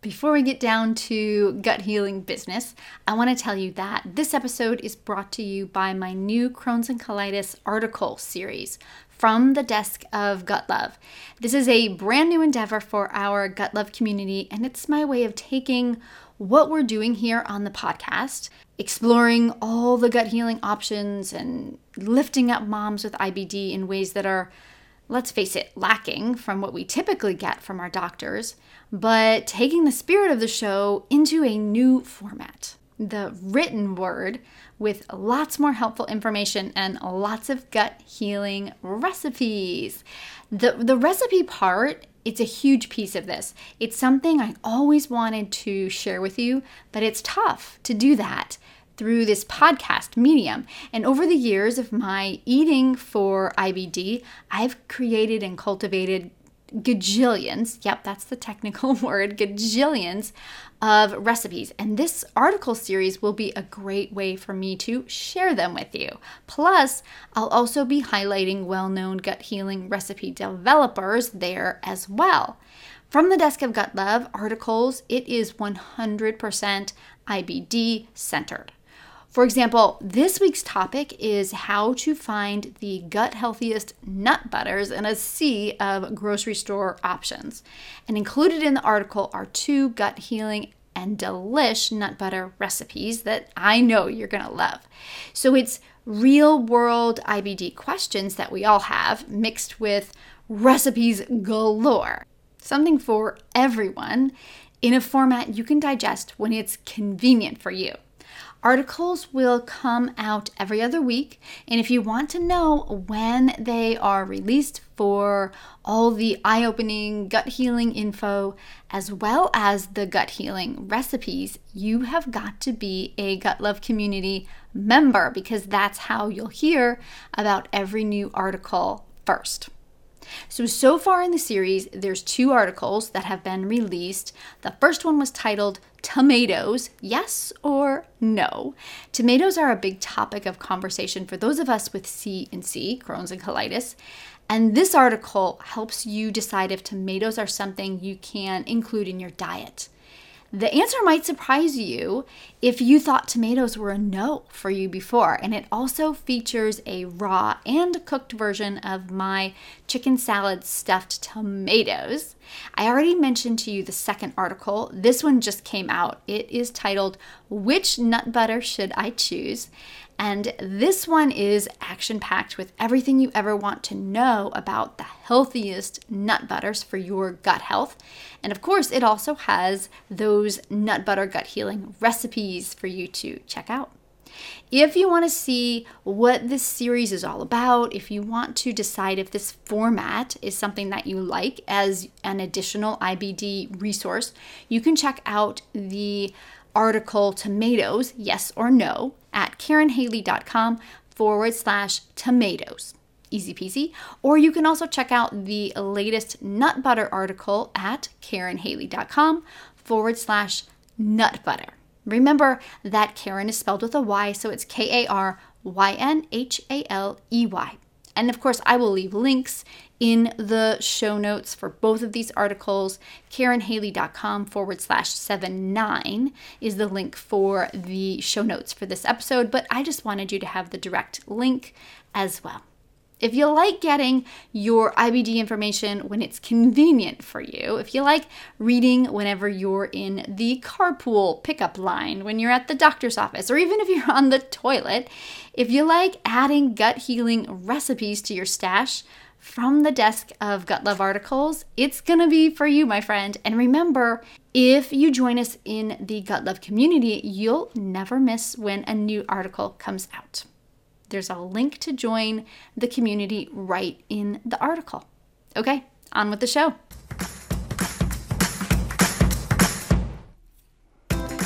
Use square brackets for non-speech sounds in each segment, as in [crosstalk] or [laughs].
Before we get down to gut healing business, I want to tell you that this episode is brought to you by my new Crohn's and Colitis article series from the desk of Gut Love. This is a brand new endeavor for our Gut Love community, and it's my way of taking what we're doing here on the podcast, exploring all the gut healing options and lifting up moms with IBD in ways that are let's face it, lacking from what we typically get from our doctors, but taking the spirit of the show into a new format. The written word with lots more helpful information and lots of gut healing recipes. The, the recipe part, it's a huge piece of this. It's something I always wanted to share with you, but it's tough to do that through this podcast medium. And over the years of my eating for IBD, I've created and cultivated gajillions, yep, that's the technical [laughs] word, gajillions of recipes. And this article series will be a great way for me to share them with you. Plus, I'll also be highlighting well known gut healing recipe developers there as well. From the Desk of Gut Love articles, it is 100% IBD centered. For example, this week's topic is how to find the gut healthiest nut butters in a sea of grocery store options. And included in the article are two gut healing and delish nut butter recipes that I know you're to love. So it's real world IBD questions that we all have mixed with recipes galore. Something for everyone in a format you can digest when it's convenient for you. Articles will come out every other week, and if you want to know when they are released for all the eye opening gut healing info, as well as the gut healing recipes, you have got to be a Gut Love community member because that's how you'll hear about every new article first. So, so far in the series, there's two articles that have been released. The first one was titled Tomatoes, Yes or No. Tomatoes are a big topic of conversation for those of us with C and C, Crohn's and colitis. And this article helps you decide if tomatoes are something you can include in your diet. The answer might surprise you if you thought tomatoes were a no for you before. And it also features a raw and cooked version of my chicken salad stuffed tomatoes. I already mentioned to you the second article. This one just came out. It is titled, Which Nut Butter Should I Choose? And this one is action packed with everything you ever want to know about the healthiest nut butters for your gut health. And of course, it also has those nut butter gut healing recipes for you to check out. If you want to see what this series is all about, if you want to decide if this format is something that you like as an additional IBD resource, you can check out the article Tomatoes, Yes or No, at karynhaley.com forward slash tomatoes. Easy peasy. Or you can also check out the latest nut butter article at karynhaley.com forward slash nut butter. Remember that Karyn is spelled with a Y, so it's K A R Y N H A L E Y. And of course, I will leave links in the show notes for both of these articles. KarynHaley.com forward slash seven nine is the link for the show notes for this episode, but I just wanted you to have the direct link as well. If you like getting your IBD information when it's convenient for you, if you like reading whenever you're in the carpool pickup line, when you're at the doctor's office, or even if you're on the toilet, if you like adding gut healing recipes to your stash, from the desk of Gut Love articles, it's gonna be for you, my friend. And remember, if you join us in the Gut Love community, you'll never miss when a new article comes out. There's a link to join the community right in the article. Okay, on with the show.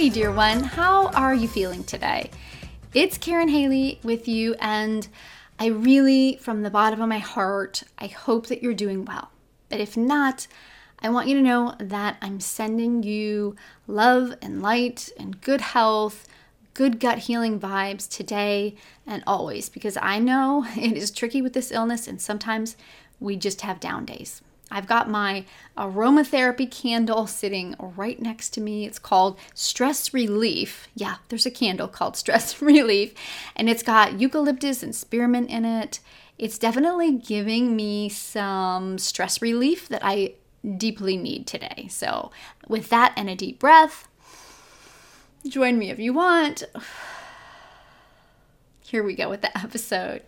Hey, dear one, how are you feeling today? It's Karyn Haley with you, and I really, from the bottom of my heart, I hope that you're doing well. But if not, I want you to know that I'm sending you love and light and good health, good gut healing vibes today and always because I know [laughs] it is tricky with this illness and sometimes we just have down days. I've got my aromatherapy candle sitting right next to me. It's called Stress Relief. Yeah, there's a candle called [laughs] Stress Relief, and it's got eucalyptus and spearmint in it. It's definitely giving me some stress relief that I deeply need today. So, with that and a deep breath, join me if you want. [sighs] Here we go with the [laughs] episode.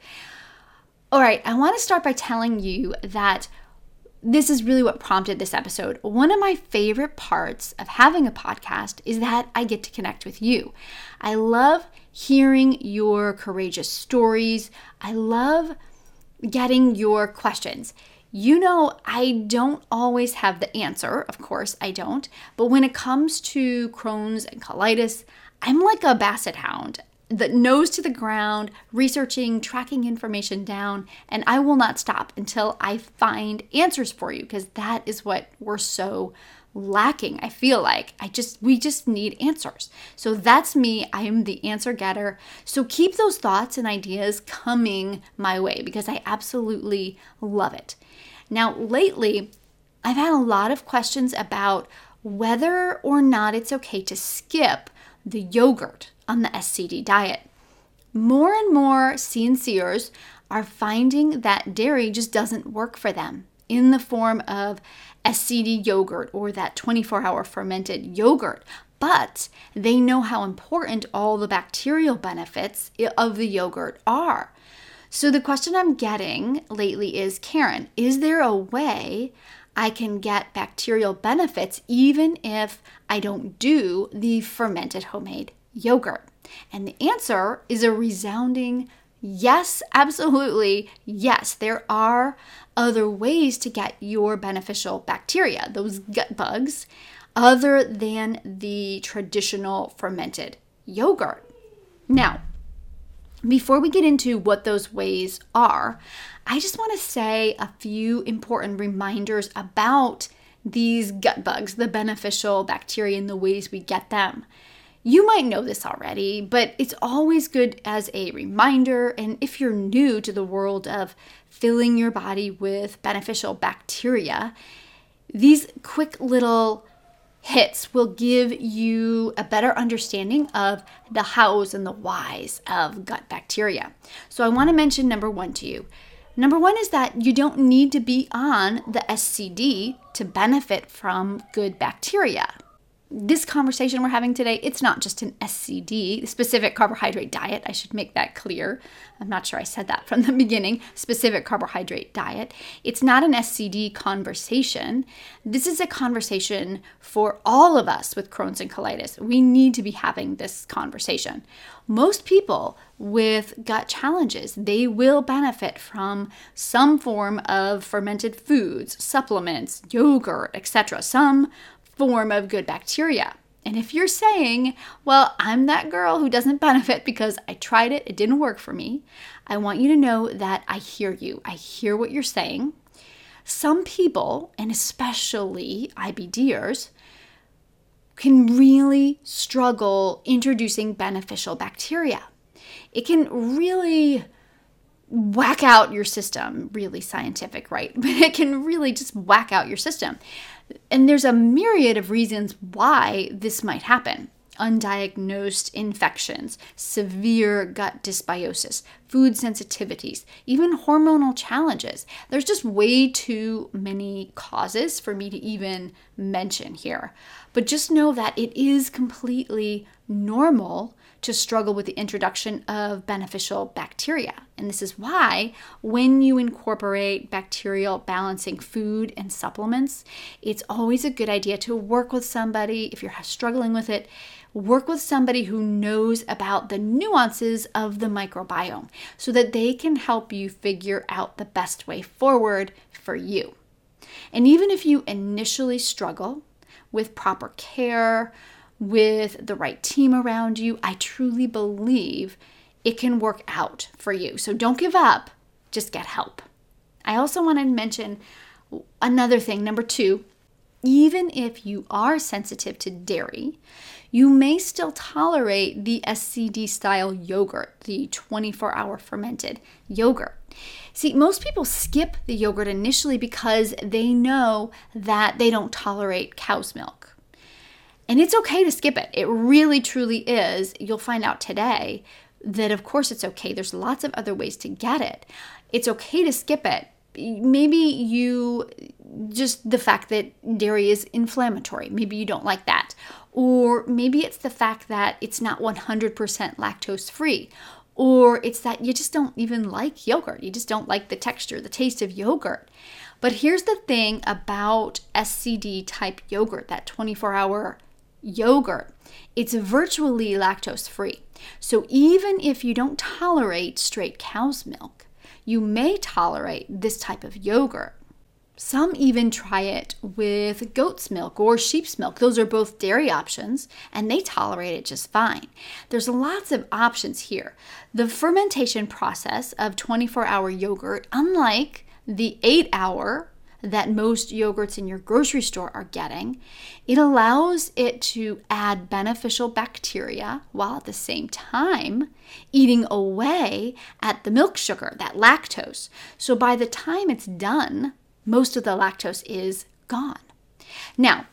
All right, I want to start by telling you that this is really what prompted this episode. One of my favorite parts of having a podcast is that I get to connect with you. I love hearing your courageous stories. I love getting your questions. You know, I don't always have the answer. Of course, I don't. But when it comes to Crohn's and colitis, I'm like a basset hound the nose to the ground, researching, tracking information down, and I will not stop until I find answers for you because that is what we're so lacking. I feel like I just we just need answers. So that's me. I am the answer getter. So keep those thoughts and ideas coming my way because I absolutely love it. Now, lately, I've had a lot of questions about whether or not it's okay to skip the yogurt on the SCD diet. More and more CNCers are finding that dairy just doesn't work for them in the form of SCD yogurt or that 24 hour fermented yogurt. But they know how important all the bacterial benefits of the yogurt are. So, the question I'm getting lately is Karyn, is there a way I can get bacterial benefits even if I don't do the fermented homemade yogurt? And the answer is a resounding yes, absolutely yes. There are other ways to get your beneficial bacteria, those gut bugs, other than the traditional fermented yogurt. Now, before we get into what those ways are, I just want to say a few important reminders about these gut bugs, the beneficial bacteria, and the ways we get them. You might know this already, but it's always good as a reminder. And if you're new to the world of filling your body with beneficial bacteria, these quick little hits will give you a better understanding of the hows and the whys of gut bacteria. So I want to mention number one to you. Number one is that you don't need to be on the SCD to benefit from good bacteria this conversation we're having today, it's not just an SCD, specific carbohydrate diet. I should make that clear. I'm not sure I said that from [laughs] the beginning. Specific carbohydrate diet. It's not an SCD conversation. This is a conversation for all of us with Crohn's and colitis. We need to be having this conversation. Most people with gut challenges, they will benefit from some form of fermented foods, supplements, yogurt, etc. Some form of good bacteria. And if you're saying, well, I'm that girl who doesn't benefit because I tried it, it didn't work for me, I want you to know that I hear you. I hear what you're saying. Some people, and especially IBDers, can really struggle introducing beneficial bacteria. It can really whack out your system, really scientific, right? [laughs] But it can really just whack out your system. And there's a myriad of reasons why this might happen undiagnosed infections, severe gut dysbiosis, food sensitivities, even hormonal challenges. There's just way too many causes for me to even mention here. But just know that it is completely normal to struggle with the introduction of beneficial bacteria. And this is why, when you incorporate bacterial balancing food and supplements, it's always a good idea to work with somebody if you're struggling with it. Work with somebody who knows about the nuances of the microbiome so that they can help you figure out the best way forward for you. And even if you initially struggle with proper care, with the right team around you, I truly believe it can work out for you. So don't give up, just get help. I also want to mention another thing, number two. Even if you are sensitive to dairy, you may still tolerate the SCD style yogurt, the 24 hour fermented yogurt. See, most people skip the yogurt initially because they know that they don't tolerate cow's milk. And it's okay to skip it. It really, truly is. You'll find out today that, of course, it's okay. There's lots of other ways to get it. It's okay to skip it. Maybe you just the fact that dairy is inflammatory. Maybe you don't like that. Or maybe it's the fact that it's not 100% lactose free. Or it's that you just don't even like yogurt. You just don't like the texture, the taste of yogurt. But here's the thing about SCD type yogurt, that 24 hour yogurt. It's virtually lactose free. So even if you don't tolerate straight cow's milk, you may tolerate this type of yogurt. Some even try it with goat's milk or sheep's milk. Those are both dairy options and they tolerate it just fine. There's lots of options here. The fermentation process of 24 hour yogurt, unlike the 8 hour that most yogurts in your grocery store are getting. It allows it to add beneficial bacteria while at the same time eating away at the milk sugar, that lactose. So by the time it's done, most of the lactose is gone. Now,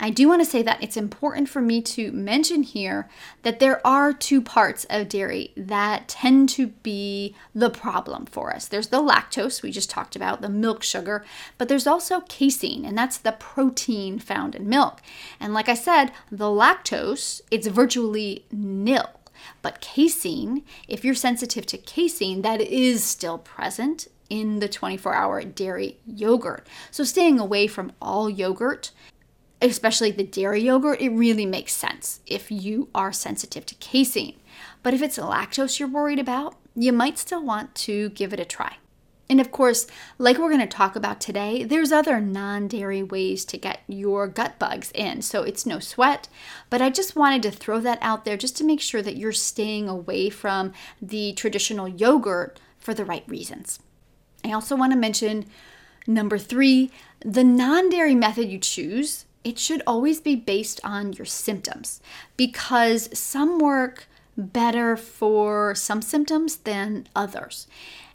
I do want to say that it's important for me to mention here that there are two parts of dairy that tend to be the problem for us. There's the lactose, we just talked about, the milk sugar, but there's also casein, and that's the protein found in milk. And like I said, the lactose, it's virtually nil. But casein, if you're sensitive to casein, that is still present in the 24 hour dairy yogurt. So, staying away from all yogurt especially the dairy yogurt, it really makes sense if you are sensitive to casein. But if it's lactose you're worried about, you might still want to give it a try. And of course, like we're going to talk about today, there's other non dairy ways to get your gut bugs in. So it's no sweat. But I just wanted to throw that out there just to make sure that you're staying away from the traditional yogurt for the right reasons. I also want to mention number three the non dairy method you choose it should always be based on your symptoms because some work better for some symptoms than others.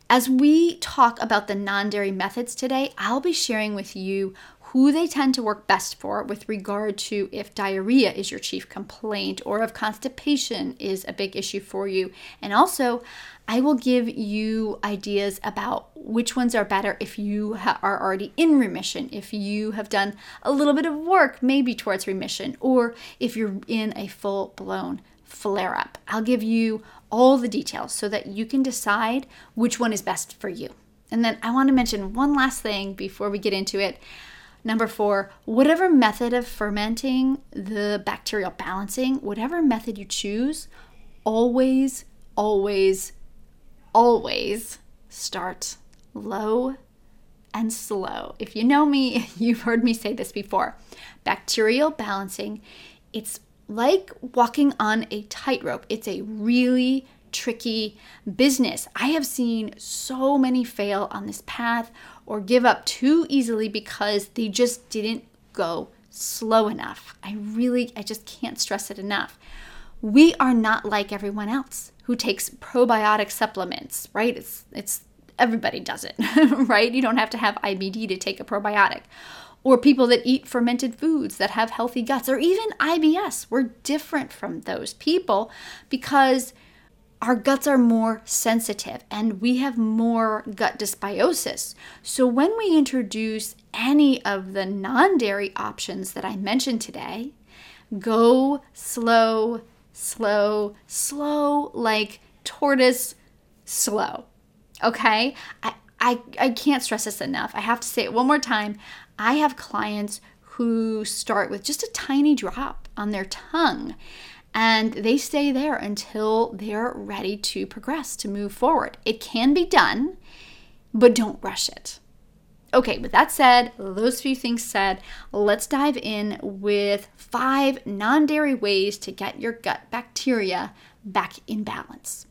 As we talk about the non dairy methods today, I'll be sharing with you who they tend to work best for with regard to if diarrhea is your chief complaint or if constipation is a big issue for you. And also, I will give you ideas about which ones are better if you ha- are already in remission, if you have done a little bit of work maybe towards remission, or if you're in a full blown flare up. I'll give you all the details so that you can decide which one is best for you. And then I want to mention one last thing before we get into it. Number four, whatever method of fermenting the bacterial balancing, whatever method you choose, always, always, always start low and slow. If you know me, [laughs] you've heard me say this before. Bacterial balancing, it's like walking on a tightrope. It's a really tricky business. I have seen so many fail on this path or give up too easily because they just didn't go slow enough. I really, I just can't stress it enough. We are not like everyone else who takes probiotic supplements, right? It's, it's, everybody does it, [laughs] right? You don't have to have IBD to take a probiotic. Or people that eat fermented foods that have healthy guts, or even IBS. We're different from those people because our guts are more sensitive and we have more gut dysbiosis. So, when we introduce any of the non dairy options that I mentioned today, go slow, slow, slow, like tortoise slow. Okay? I, I, I can't stress this enough. I have to say it one more time. I have clients who start with just a tiny drop on their tongue and they stay there until they're ready to progress, to move forward. It can be done, but don't rush it. Okay, with that said, those few things said, let's dive in with five non dairy ways to get your gut bacteria back in balance.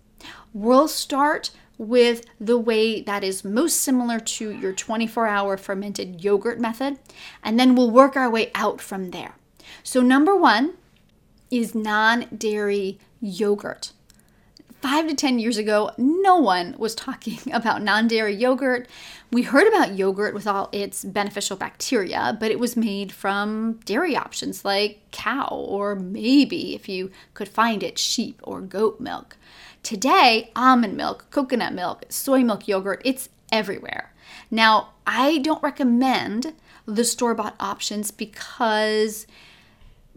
We'll start with the way that is most similar to your 24 hour fermented yogurt method, and then we'll work our way out from there. So, number one is non dairy yogurt. Five to 10 years ago, no one was talking [laughs] about non dairy yogurt. We heard about yogurt with all its beneficial bacteria, but it was made from dairy options like cow, or maybe, if you could find it, sheep or goat milk. Today, almond milk, coconut milk, soy milk yogurt, it's everywhere. Now, I don't recommend the store bought options because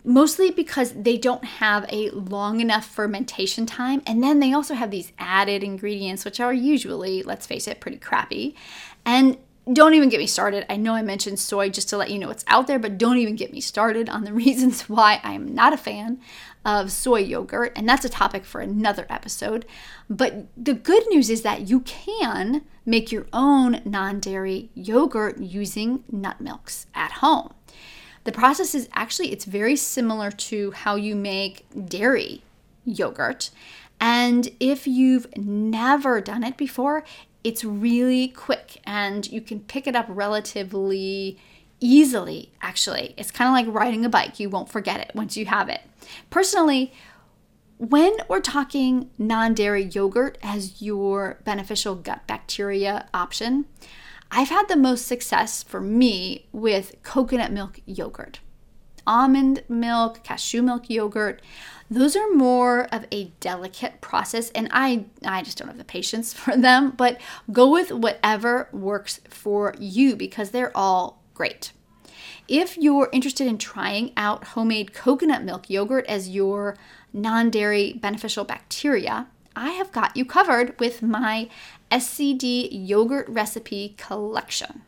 mostly because they don't have a long enough fermentation time. And then they also have these added ingredients, which are usually, let's face it, pretty crappy. And don't even get me started. I know I mentioned soy just to let you know it's out there, but don't even get me started on the [laughs] reasons why I'm not a fan of soy yogurt. And that's a topic for another episode. But the good news is that you can make your own non dairy yogurt using nut milks at home. The process is actually it's very similar to how you make dairy yogurt. And if you've never done it before, it's really quick and you can pick it up relatively easily, actually. It's kind of like riding a bike. You won't forget it once you have it. Personally, when we're talking non dairy yogurt as your beneficial gut bacteria option, I've had the most success for me with coconut milk yogurt. Almond milk, cashew milk yogurt, those are more of a delicate process and I I just don't have the patience [laughs] for them, but go with whatever works for you because they're all great. If you're interested in trying out homemade coconut milk yogurt as your non-dairy beneficial bacteria, I have got you covered with my SCD yogurt recipe collection.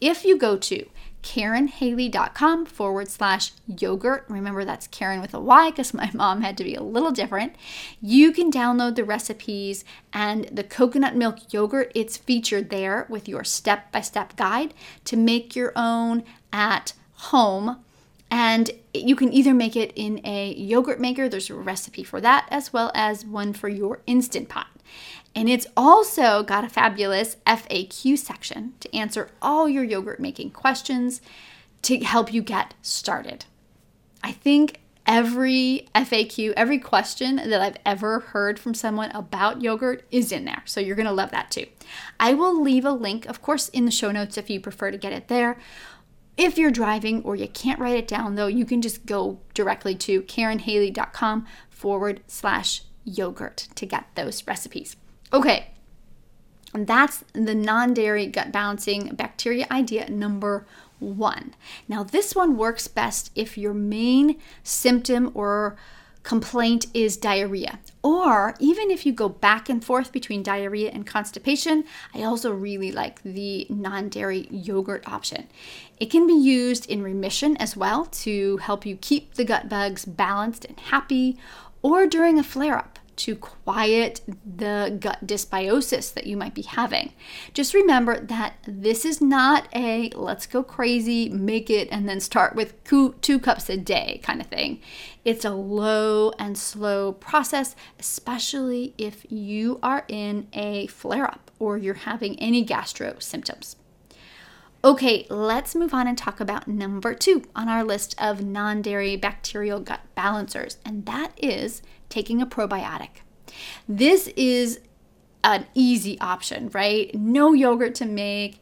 If you go to KarynHaley.com forward slash yogurt. Remember, that's Karyn with a Y because my [laughs] mom had to be a little different. You can download the recipes and the coconut milk yogurt. It's featured there with your step by step guide to make your own at home. And you can either make it in a yogurt maker, there's a recipe for that, as well as one for your instant pot. And it's also got a fabulous FAQ section to answer all your yogurt making questions to help you get started. I think every FAQ, every question that I've ever heard from someone about yogurt is in there. So you're going to love that too. I will leave a link, of course, in the show notes if you prefer to get it there. If you're driving or you can't write it down, though, you can just go directly to KarynHaley.com forward slash yogurt to get those recipes. Okay, and that's the non dairy gut balancing bacteria idea number one. Now, this one works best if your main symptom or complaint is diarrhea. Or even if you go back and forth between diarrhea and constipation, I also really like the non dairy yogurt option. It can be used in remission as well to help you keep the gut bugs balanced and happy, or during a flare up to quiet the gut dysbiosis that you might be having. Just remember that this is not a let's go crazy, make it, and then start with two cups a day kind of thing. It's a low and slow process, especially if you are in a flare up or you're having any gastro symptoms. Okay, let's move on and talk about number two on our list of non dairy bacterial gut balancers, and that is taking a probiotic. This is an easy option, right? No yogurt to make.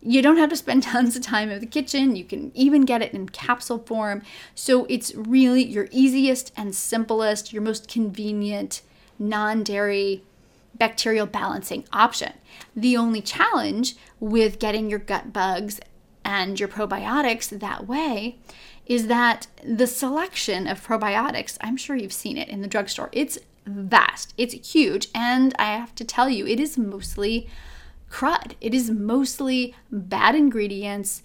You don't have to spend [laughs] tons of time in the kitchen. You can even get it in capsule form. So it's really your easiest and simplest, your most convenient non dairy bacterial balancing option. The only challenge with getting your gut bugs and your probiotics that way is that the selection of probiotics, I'm sure you've seen it in the drugstore, it's vast, it's huge, and I have to tell you, it is mostly crud. It is mostly bad ingredients,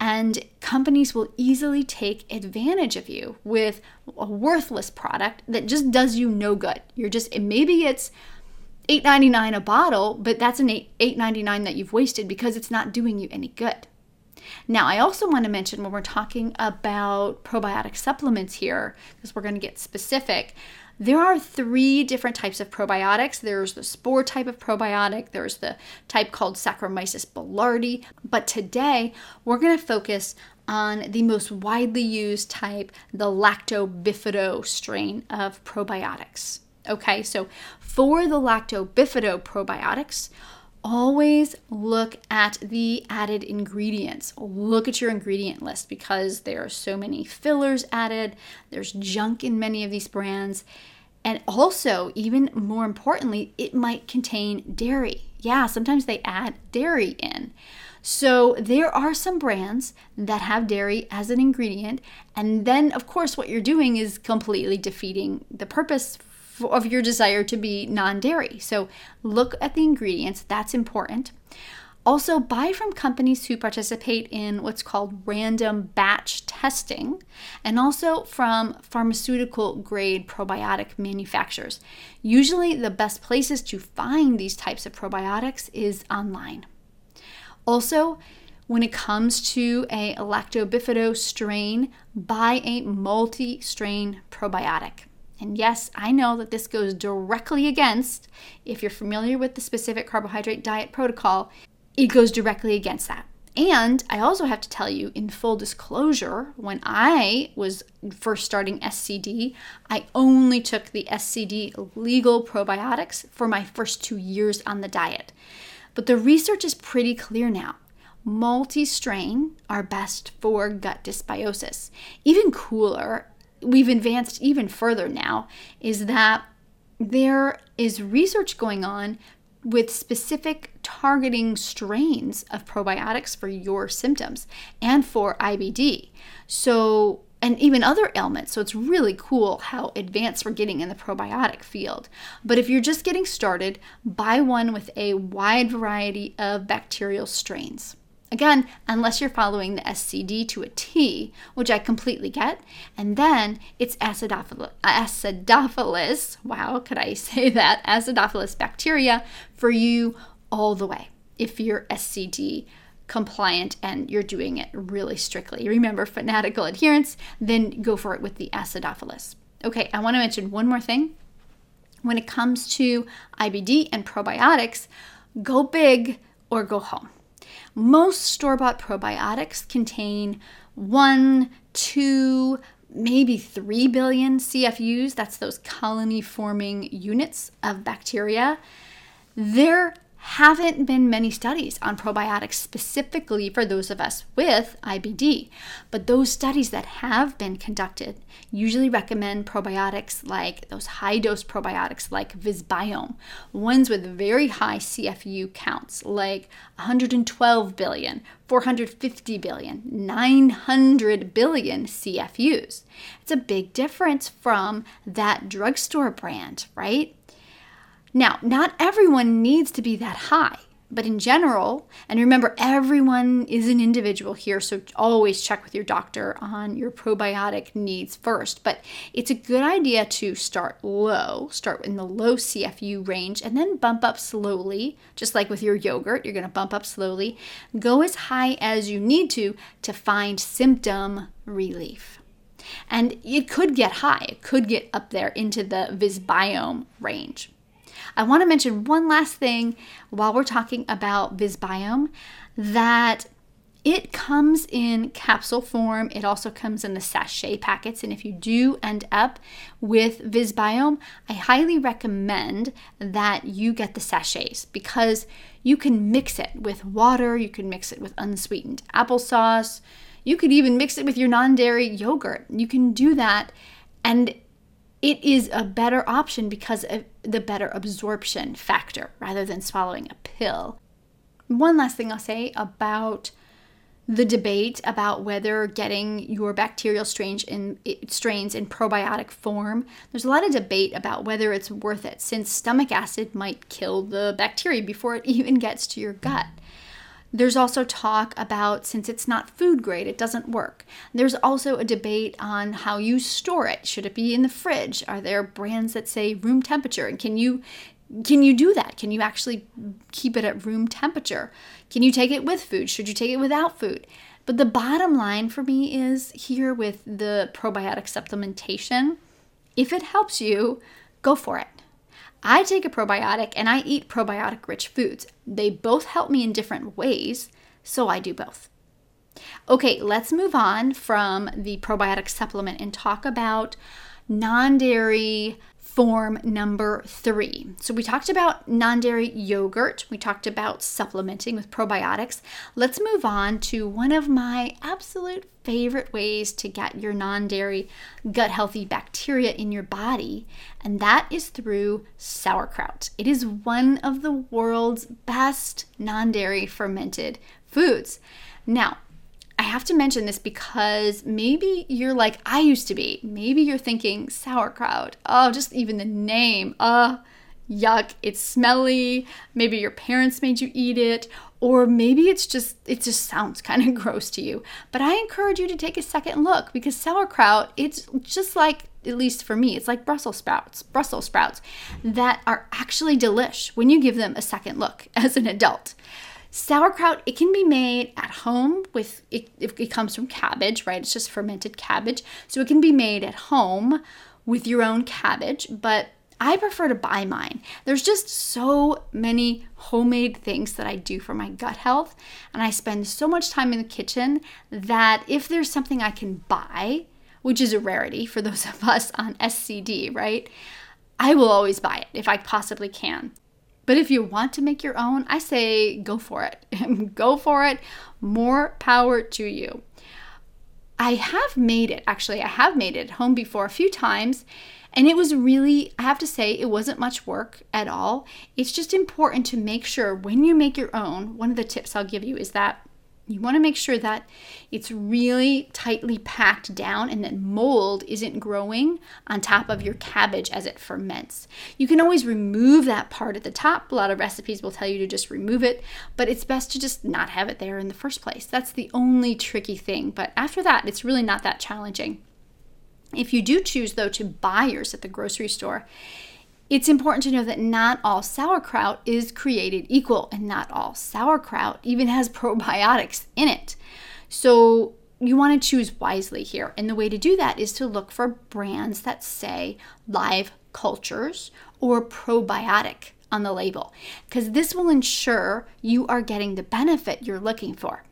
and companies will easily take advantage of you with a worthless product that just does you no good. You're just, maybe it's $8.99 a bottle, but that's an $8.99 that you've wasted because it's not doing you any good. Now, I also want to mention when we're talking about probiotic supplements here, because we're going to get specific, there are three different types of probiotics. There's the spore type of probiotic, there's the type called Saccharomyces boulardii. But today, we're going to focus on the most widely used type, the lactobifido strain of probiotics. Okay, so for the lactobifido probiotics, always look at the added ingredients. Look at your ingredient list because there are so many fillers added, there's junk in many of these brands. And also, even more importantly, it might contain dairy. Yeah, sometimes they add dairy in. So, there are some brands that have dairy as an ingredient. And then, of course, what you're doing is completely defeating the purpose of your desire to be non dairy. So look at the ingredients, that's important. Also, buy from companies who participate in what's called random batch testing, and also from pharmaceutical grade probiotic manufacturers. Usually, the best places to find these types of probiotics is online. Also, when it comes to a lactobifido strain, buy a multi strain probiotic. And yes, I know that this goes directly against, if you're familiar with the specific carbohydrate diet protocol, it goes directly against that. And I also have to tell you, in full disclosure, when I was first starting SCD, I only took the SCD legal probiotics for my first two years on the diet. But the research is pretty clear now. Multi strain are best for gut dysbiosis. Even cooler we've advanced even further now is that there is research going on with specific targeting strains of probiotics for your symptoms and for IBD. So, and even other ailments. So, it's really cool how advanced we're getting in the probiotic field. But if you're just getting started, buy one with a wide variety of bacterial strains. Again, unless you're following the SCD to a T, which I completely get. And then it's acidophilus, acidophilus, wow, could I [laughs] say that? Acidophilus bacteria for you all the way if you're SCD compliant and you're doing it really strictly. Remember, fanatical adherence, then go for it with the acidophilus. Okay, I want to mention one more thing. When it comes to IBD and probiotics, go big or go home. Most store bought probiotics contain one, two, maybe 3 billion CFUs. That's those colony forming units of bacteria. They're haven't been many studies on probiotics specifically for those of us with IBD, but those studies that have been conducted usually recommend probiotics like those high dose probiotics like Visbiome, ones with very high CFU counts like 112 billion, 450 billion, 900 billion CFUs. It's a big difference from that drugstore brand, right? Now, not everyone needs to be that high, but in general, and remember, everyone is an individual here, so always check with your doctor on your probiotic needs first. But it's a good idea to start low, start in the low CFU range, and then bump up slowly, just like with your yogurt, you're gonna bump up slowly. Go as high as you need to to find symptom relief. And it could get high, it could get up there into the Visbiome range. I want to mention one last thing while we're talking about Visbiome that it comes in capsule form. It also comes in the sachet packets. And if you do end up with Visbiome, I highly recommend that you get the sachets because you can mix it with water, you can mix it with unsweetened applesauce, you could even mix it with your non dairy yogurt. You can do that. And it is a better option because of the better absorption factor rather than swallowing a pill. One last thing I'll say about the debate about whether getting your bacterial strains in, strains in probiotic form. There's a lot of debate about whether it's worth it since stomach acid might kill the bacteria before it [laughs] even gets to your gut. There's also talk about since it's not food grade, it doesn't work. There's also a debate on how you store it. Should it be in the fridge? Are there brands that say room temperature? And can you can you do that? Can you actually keep it at room temperature? Can you take it with food? Should you take it without food? But the bottom line for me is here with the probiotic supplementation, if it helps you, go for it. I take a probiotic and I eat probiotic rich foods. They both help me in different ways, so I do both. Okay, let's move on from the probiotic supplement and talk about non dairy form number three. So, we talked about non dairy yogurt, we talked about supplementing with probiotics. Let's move on to one of my absolute favorite ways to get your non dairy gut healthy bacteria in your body, and that is through sauerkraut. It is one of the world's best non dairy fermented foods. Now, I have to mention this because maybe you're like I used to be. Maybe you're thinking sauerkraut. Oh, just even the name. Uh, yuck. It's smelly. Maybe your parents made you eat it, or maybe it's just it just sounds [laughs] kind of gross to you. But I encourage you to take a second look because sauerkraut, it's just like at least for me, it's like Brussels sprouts, Brussels sprouts that are actually delish when you give them a second look [laughs] as an adult. Sauerkraut, it can be made at home with it, it comes from cabbage, right? It's just fermented cabbage. So it can be made at home with your own cabbage, but I prefer to buy mine. There's just so many homemade things that I do for my gut health, and I spend so much time in the kitchen that if there's something I can buy, which is a rarity for those [laughs] of us on SCD, right? I will always buy it if I possibly can. But if you want to make your own, I say go for it. [laughs] go for it. More power to you. I have made it, actually, I have made it home before a few times. And it was really, I have to say, it wasn't much work at all. It's just important to make sure when you make your own, one of the tips I'll give you is that you want to make sure that it's really tightly packed down and that mold isn't growing on top of your cabbage as it ferments. You can always remove that part at the top. A lot of recipes will tell you to just remove it, but it's best to just not have it there in the first place. That's the only tricky thing. But after that, it's really not that challenging. If you do choose, though, to buy yours at the grocery store, it's important to know that not all sauerkraut is created equal, and not all sauerkraut even has [laughs] probiotics in it. So you want to choose wisely here. And the way to do that is to look for brands that say live cultures or probiotic on the label, because this will ensure you are getting the benefit you're looking for.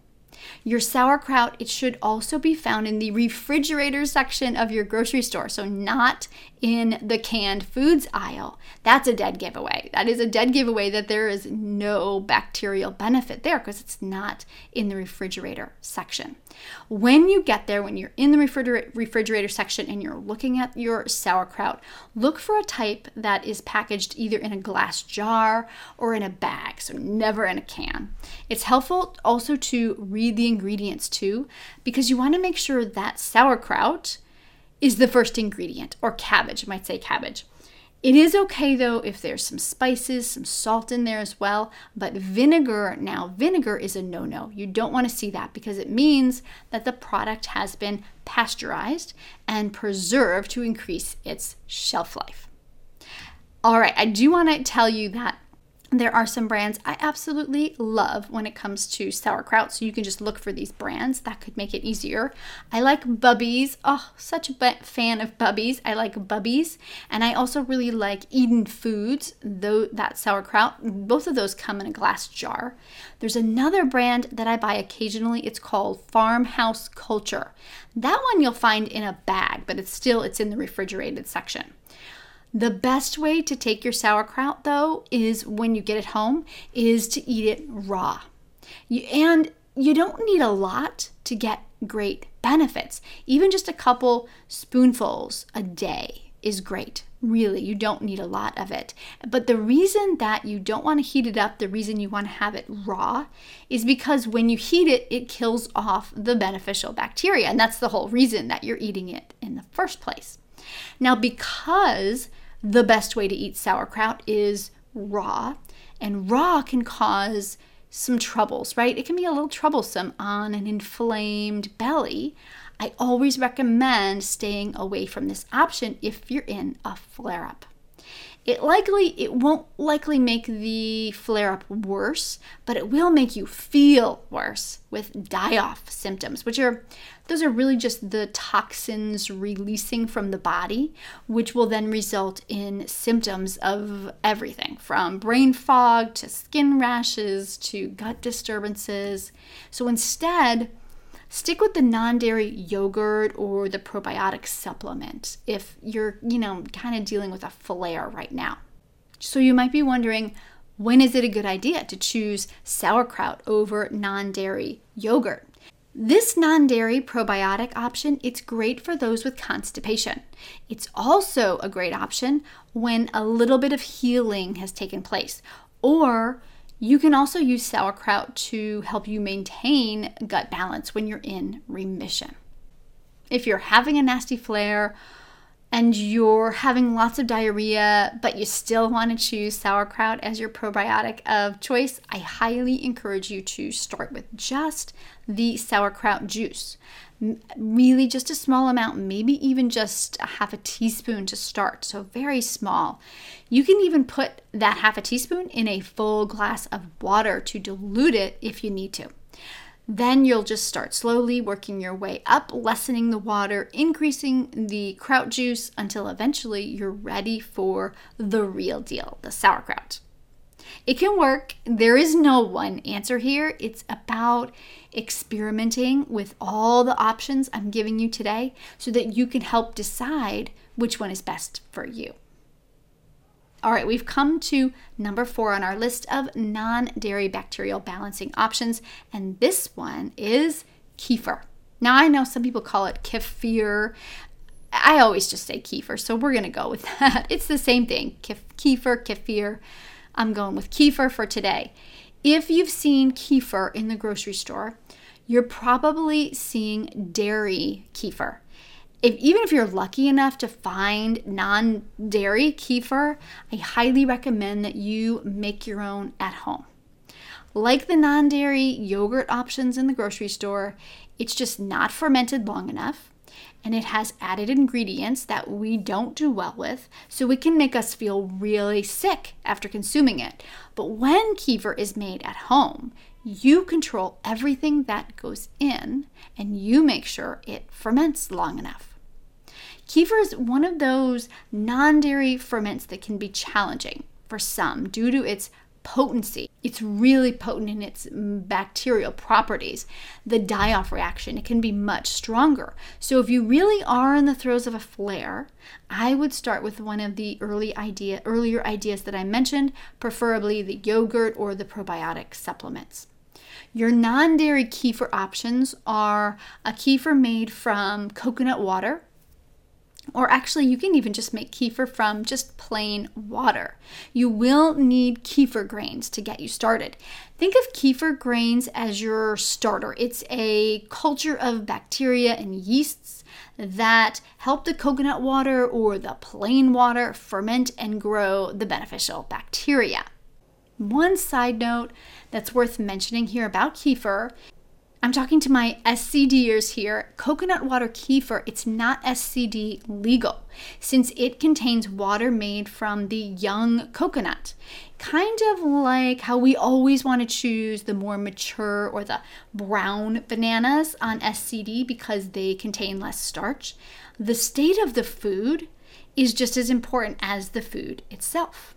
Your sauerkraut, it should also be found in the refrigerator section of your grocery store, so not in the canned foods aisle. That's a dead giveaway. That is a dead giveaway that there is no bacterial benefit there because it's not in the refrigerator section. When you get there, when you're in the refrigerator, refrigerator section and you're looking at your sauerkraut, look for a type that is packaged either in a glass jar or in a bag, so never in a can. It's helpful also to read the ingredients too, because you want to make sure that sauerkraut is the first ingredient, or cabbage, I might say cabbage. It is okay though if there's some spices, some salt in there as well, but vinegar, now vinegar is a no no. You don't want to see that because it means that the product has been pasteurized and preserved to increase its shelf life. All right, I do want to tell you that there are some brands I absolutely love when it comes to sauerkraut, so you can just look for these brands. That could make it easier. I like Bubby's. Oh, such a fan of Bubby's. I like Bubby's, and I also really like Eden Foods, though that sauerkraut. Both of those come in a glass jar. There's another brand that I buy occasionally. It's called Farmhouse Culture. That one you'll find in a bag, but it's still it's in the refrigerated section. The best way to take your sauerkraut, though, is when you get it home, is to eat it raw. You, and you don't need a lot to get great benefits. Even just a couple spoonfuls a day is great. Really, you don't need a lot of it. But the reason that you don't want to heat it up, the reason you want to have it raw, is because when you heat it, it kills off the beneficial bacteria. And that's the whole reason that you're eating it in the first place. Now, because the best way to eat sauerkraut is raw, and raw can cause some troubles, right? It can be a little troublesome on an inflamed belly. I always recommend staying away from this option if you're in a flare up. It likely it won't likely make the flare up worse, but it will make you feel worse with die off symptoms, which are those are really just the toxins releasing from the body, which will then result in symptoms of everything from brain fog to skin rashes to gut disturbances. So instead, stick with the non-dairy yogurt or the probiotic supplement if you're, you know, kind of dealing with a flare right now. So you might be wondering, when is it a good idea to choose sauerkraut over non-dairy yogurt? This non-dairy probiotic option, it's great for those with constipation. It's also a great option when a little bit of healing has taken place or you can also use sauerkraut to help you maintain gut balance when you're in remission. If you're having a nasty flare and you're having lots of diarrhea, but you still want to choose sauerkraut as your probiotic of choice, I highly encourage you to start with just the sauerkraut juice really just a small amount, maybe even just a half a teaspoon to start, so very small. You can even put that half a teaspoon in a full glass of water to dilute it if you need to. Then you'll just start slowly working your way up, lessening the water, increasing the kraut juice until eventually you're ready for the real deal, the sauerkraut. It can work. There is no one answer here. It's about experimenting with all the options I'm giving you today so that you can help decide which one is best for you. All right, we've come to number four on our list of non dairy bacterial balancing options, and this one is kefir. Now, I know some people call it kefir. I always just say kefir, so we're gonna go with [laughs] that. It's the same thing kefir, kefir. I'm going with kefir for today. If you've seen kefir in the grocery store, you're probably seeing dairy kefir. If, even if you're lucky enough to find non dairy kefir, I highly recommend that you make your own at home. Like the non dairy yogurt options in the grocery store, it's just not fermented long enough and it has added ingredients that we don't do well with, so it can make us feel really sick after consuming it. But when kefir is made at home, you control everything that goes in and you make sure it ferments long enough. Kefir is one of those non dairy ferments that can be challenging for some due to its potency. It's really potent in its bacterial properties. The die off reaction, it can be much stronger. So if you really are in the throes of a flare, I would start with one of the early idea earlier ideas that I mentioned, preferably the yogurt or the probiotic supplements. Your non dairy kefir options are a kefir made from coconut water, or actually, you can even just make kefir from just plain water. You will need kefir grains to get you started. Think of kefir grains as your starter. It's a culture of bacteria and yeasts that help the coconut water or the plain water ferment and grow the beneficial bacteria. One side note that's worth mentioning here about kefir I'm talking to my SCDers here. Coconut water kefir, it's not SCD legal since it contains water made from the young coconut. Kind of like how we always want to choose the more mature or the brown bananas on SCD because they contain less starch. The state of the food is just as important as the food itself.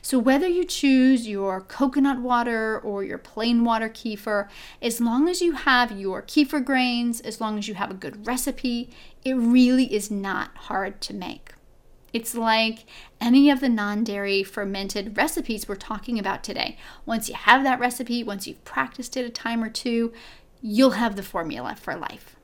So, whether you choose your coconut water or your plain water kefir, as long as you have your kefir grains, as long as you have a good recipe, it really is not hard to make. It's like any of the non dairy fermented recipes we're talking about today. Once you have that recipe, once you've practiced it a time or two, you'll have the formula for life.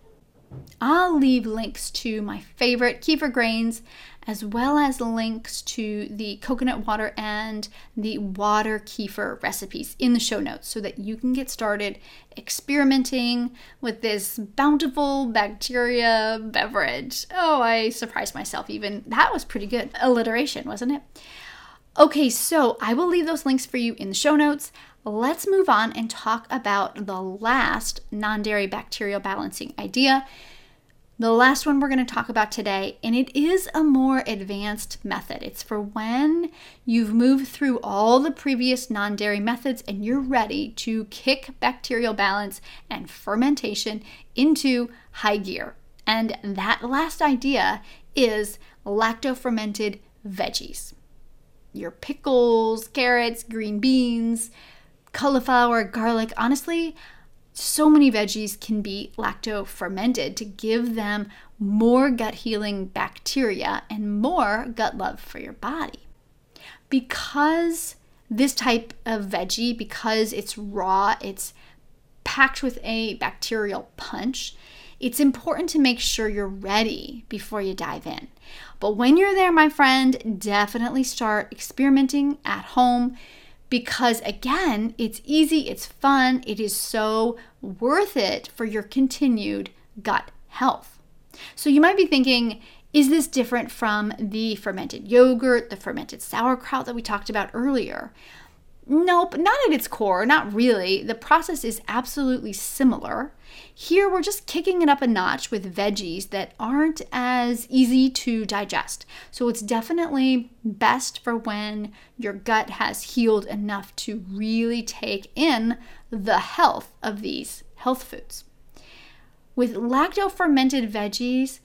I'll leave links to my favorite kefir grains as well as links to the coconut water and the water kefir recipes in the show notes so that you can get started experimenting with this bountiful bacteria beverage. Oh, I surprised myself even. That was pretty good. Alliteration, wasn't it? Okay, so I will leave those links for you in the show notes. Let's move on and talk about the last non dairy bacterial balancing idea the last one we're going to talk about today, and it is a more advanced method. It's for when you've moved through all the previous non dairy methods and you're ready to kick bacterial balance and fermentation into high gear. And that last idea is lacto fermented veggies. Your pickles, carrots, green beans, cauliflower, garlic. Honestly, so many veggies can be lacto fermented to give them more gut healing bacteria and more gut love for your body. Because this type of veggie, because it's raw, it's packed with a bacterial punch, it's important to make sure you're ready before you dive in. But when you're there, my friend, definitely start experimenting at home because again, it's easy, it's fun, it is so worth it for your continued gut health. So you might be thinking, is this different from the fermented yogurt, the fermented sauerkraut that we talked about earlier? Nope, not at its core, not really. The process is absolutely similar. Here, we're just kicking it up a notch with veggies that aren't as easy to digest. So, it's definitely best for when your gut has healed enough to really take in the health of these health foods. With lacto fermented veggies,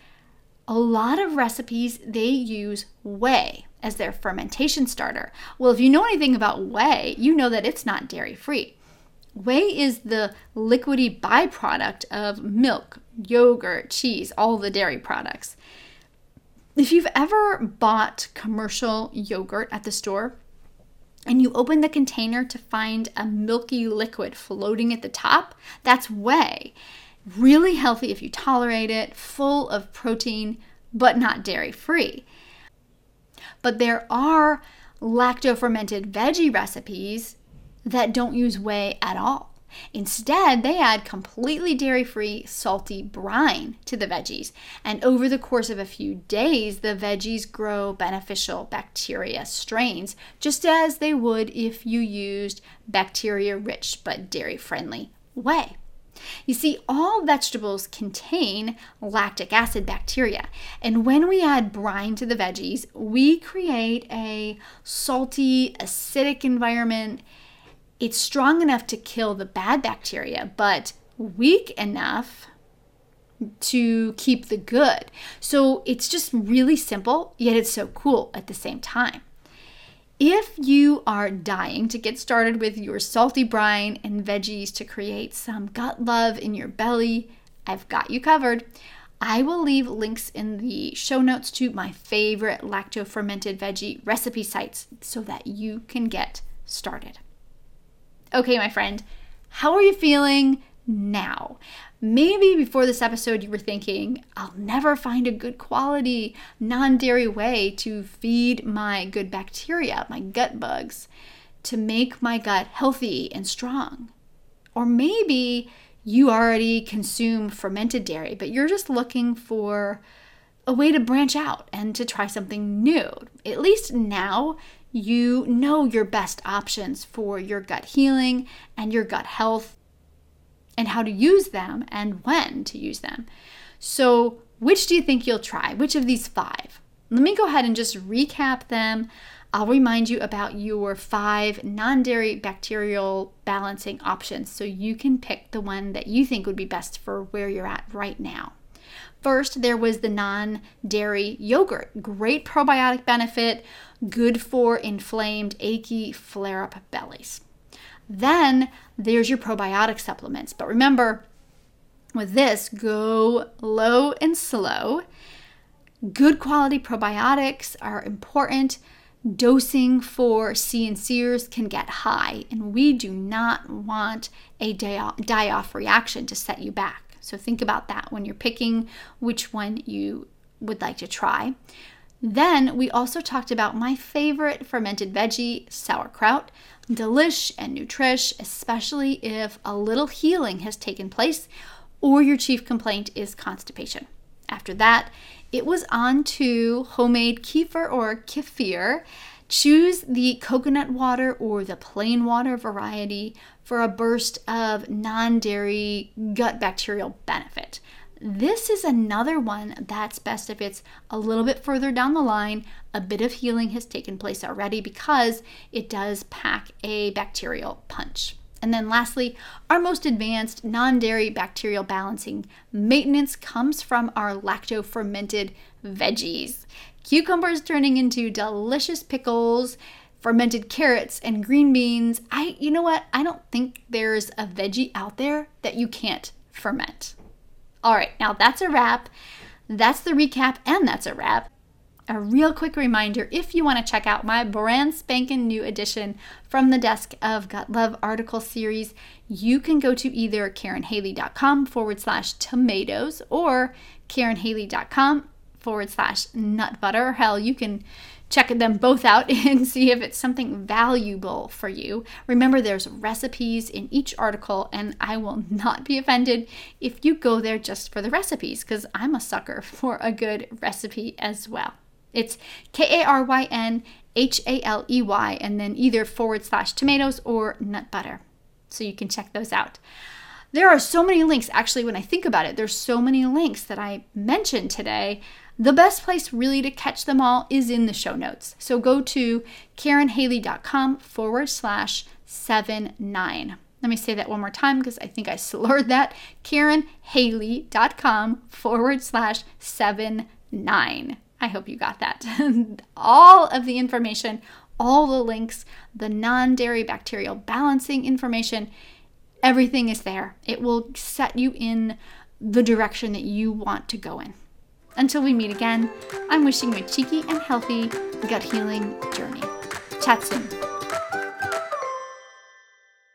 a lot of recipes they use whey as their fermentation starter. Well, if you know anything about whey, you know that it's not dairy free. Whey is the liquidy byproduct of milk, yogurt, cheese, all the dairy products. If you've ever bought commercial yogurt at the store and you open the container to find a milky liquid floating at the top, that's whey. Really healthy if you tolerate it, full of protein, but not dairy free. But there are lacto fermented veggie recipes that don't use whey at all. Instead, they add completely dairy free, salty brine to the veggies. And over the course of a few days, the veggies grow beneficial bacteria strains, just as they would if you used bacteria rich but dairy friendly whey. You see, all vegetables contain lactic acid bacteria, and when we add brine to the veggies, we create a salty, acidic environment. It's strong enough to kill the bad bacteria, but weak enough to keep the good. So it's just really simple, yet it's so cool at the same time. If you are dying to get started with your salty brine and veggies to create some gut love in your belly, I've got you covered. I will leave links in the show notes to my favorite lacto fermented veggie recipe sites so that you can get started. Okay, my friend, how are you feeling now? Maybe before this episode, you were thinking, I'll never find a good quality, non dairy way to feed my good bacteria, my gut bugs, to make my gut healthy and strong. Or maybe you already consume fermented dairy, but you're just looking for a way to branch out and to try something new. At least now you know your best options for your gut healing and your gut health and how to use them and when to use them. So, which do you think you'll try? Which of these five? Let me go ahead and just recap them. I'll remind you about your five non dairy bacterial balancing options so you can pick the one that you think would be best for where you're at right now. First, there was the non dairy yogurt. Great probiotic benefit, good for inflamed, achy, flare up bellies. Then there's your probiotic supplements. But remember, with this, go low and slow. Good quality probiotics are important. Dosing for C and CNCers can get high, and we do not want a die off reaction to set you back. So think about that when you're picking which one you would like to try. Then we also talked about my favorite fermented veggie, sauerkraut. Delish and nutrish, especially if a little healing has taken place or your chief complaint is constipation. After that, it was on to homemade kefir or kefir. Choose the coconut water or the plain water variety for a burst of non dairy gut bacterial benefit. This is another one that's best if it's a little bit further down the line. A bit of healing has taken place already because it does pack a bacterial punch. And then lastly, our most advanced non dairy bacterial balancing maintenance comes from our lacto fermented veggies. Cucumbers turning into delicious pickles, fermented carrots and green beans. I you know what? I don't think there's a veggie out there that you can't ferment. All right, now that's a wrap. That's the recap, and that's a wrap. A real quick reminder if you want to check out my brand spanking new edition from the desk of Gut Love article series, you can go to either karynhaley.com forward slash tomatoes or karynhaley.com forward slash nut butter. Hell, you can check them both out [laughs] and see if it's something valuable for you. Remember, there's recipes in each article, and I will not be offended if you go there just for the recipes because I'm a sucker [laughs] for a good recipe as well. It's K A R Y N H A L E Y, and then either forward slash tomatoes or nut butter. So you can check those out. There are so many links. Actually, when I think about it, there's so many links that I mentioned today the best place really to catch them all is in the show notes. So go to karynhaley.com forward slash seven nine. Let me say that one more time because I think I [laughs] slurred that. karynhaley.com forward slash seven nine. I hope you got that. [laughs] all of the information, all the links, the non dairy bacterial balancing information, everything is there. It will set you in the direction that you want to go in. Until we meet again, I'm wishing you a cheeky and healthy gut healing journey. Chat soon.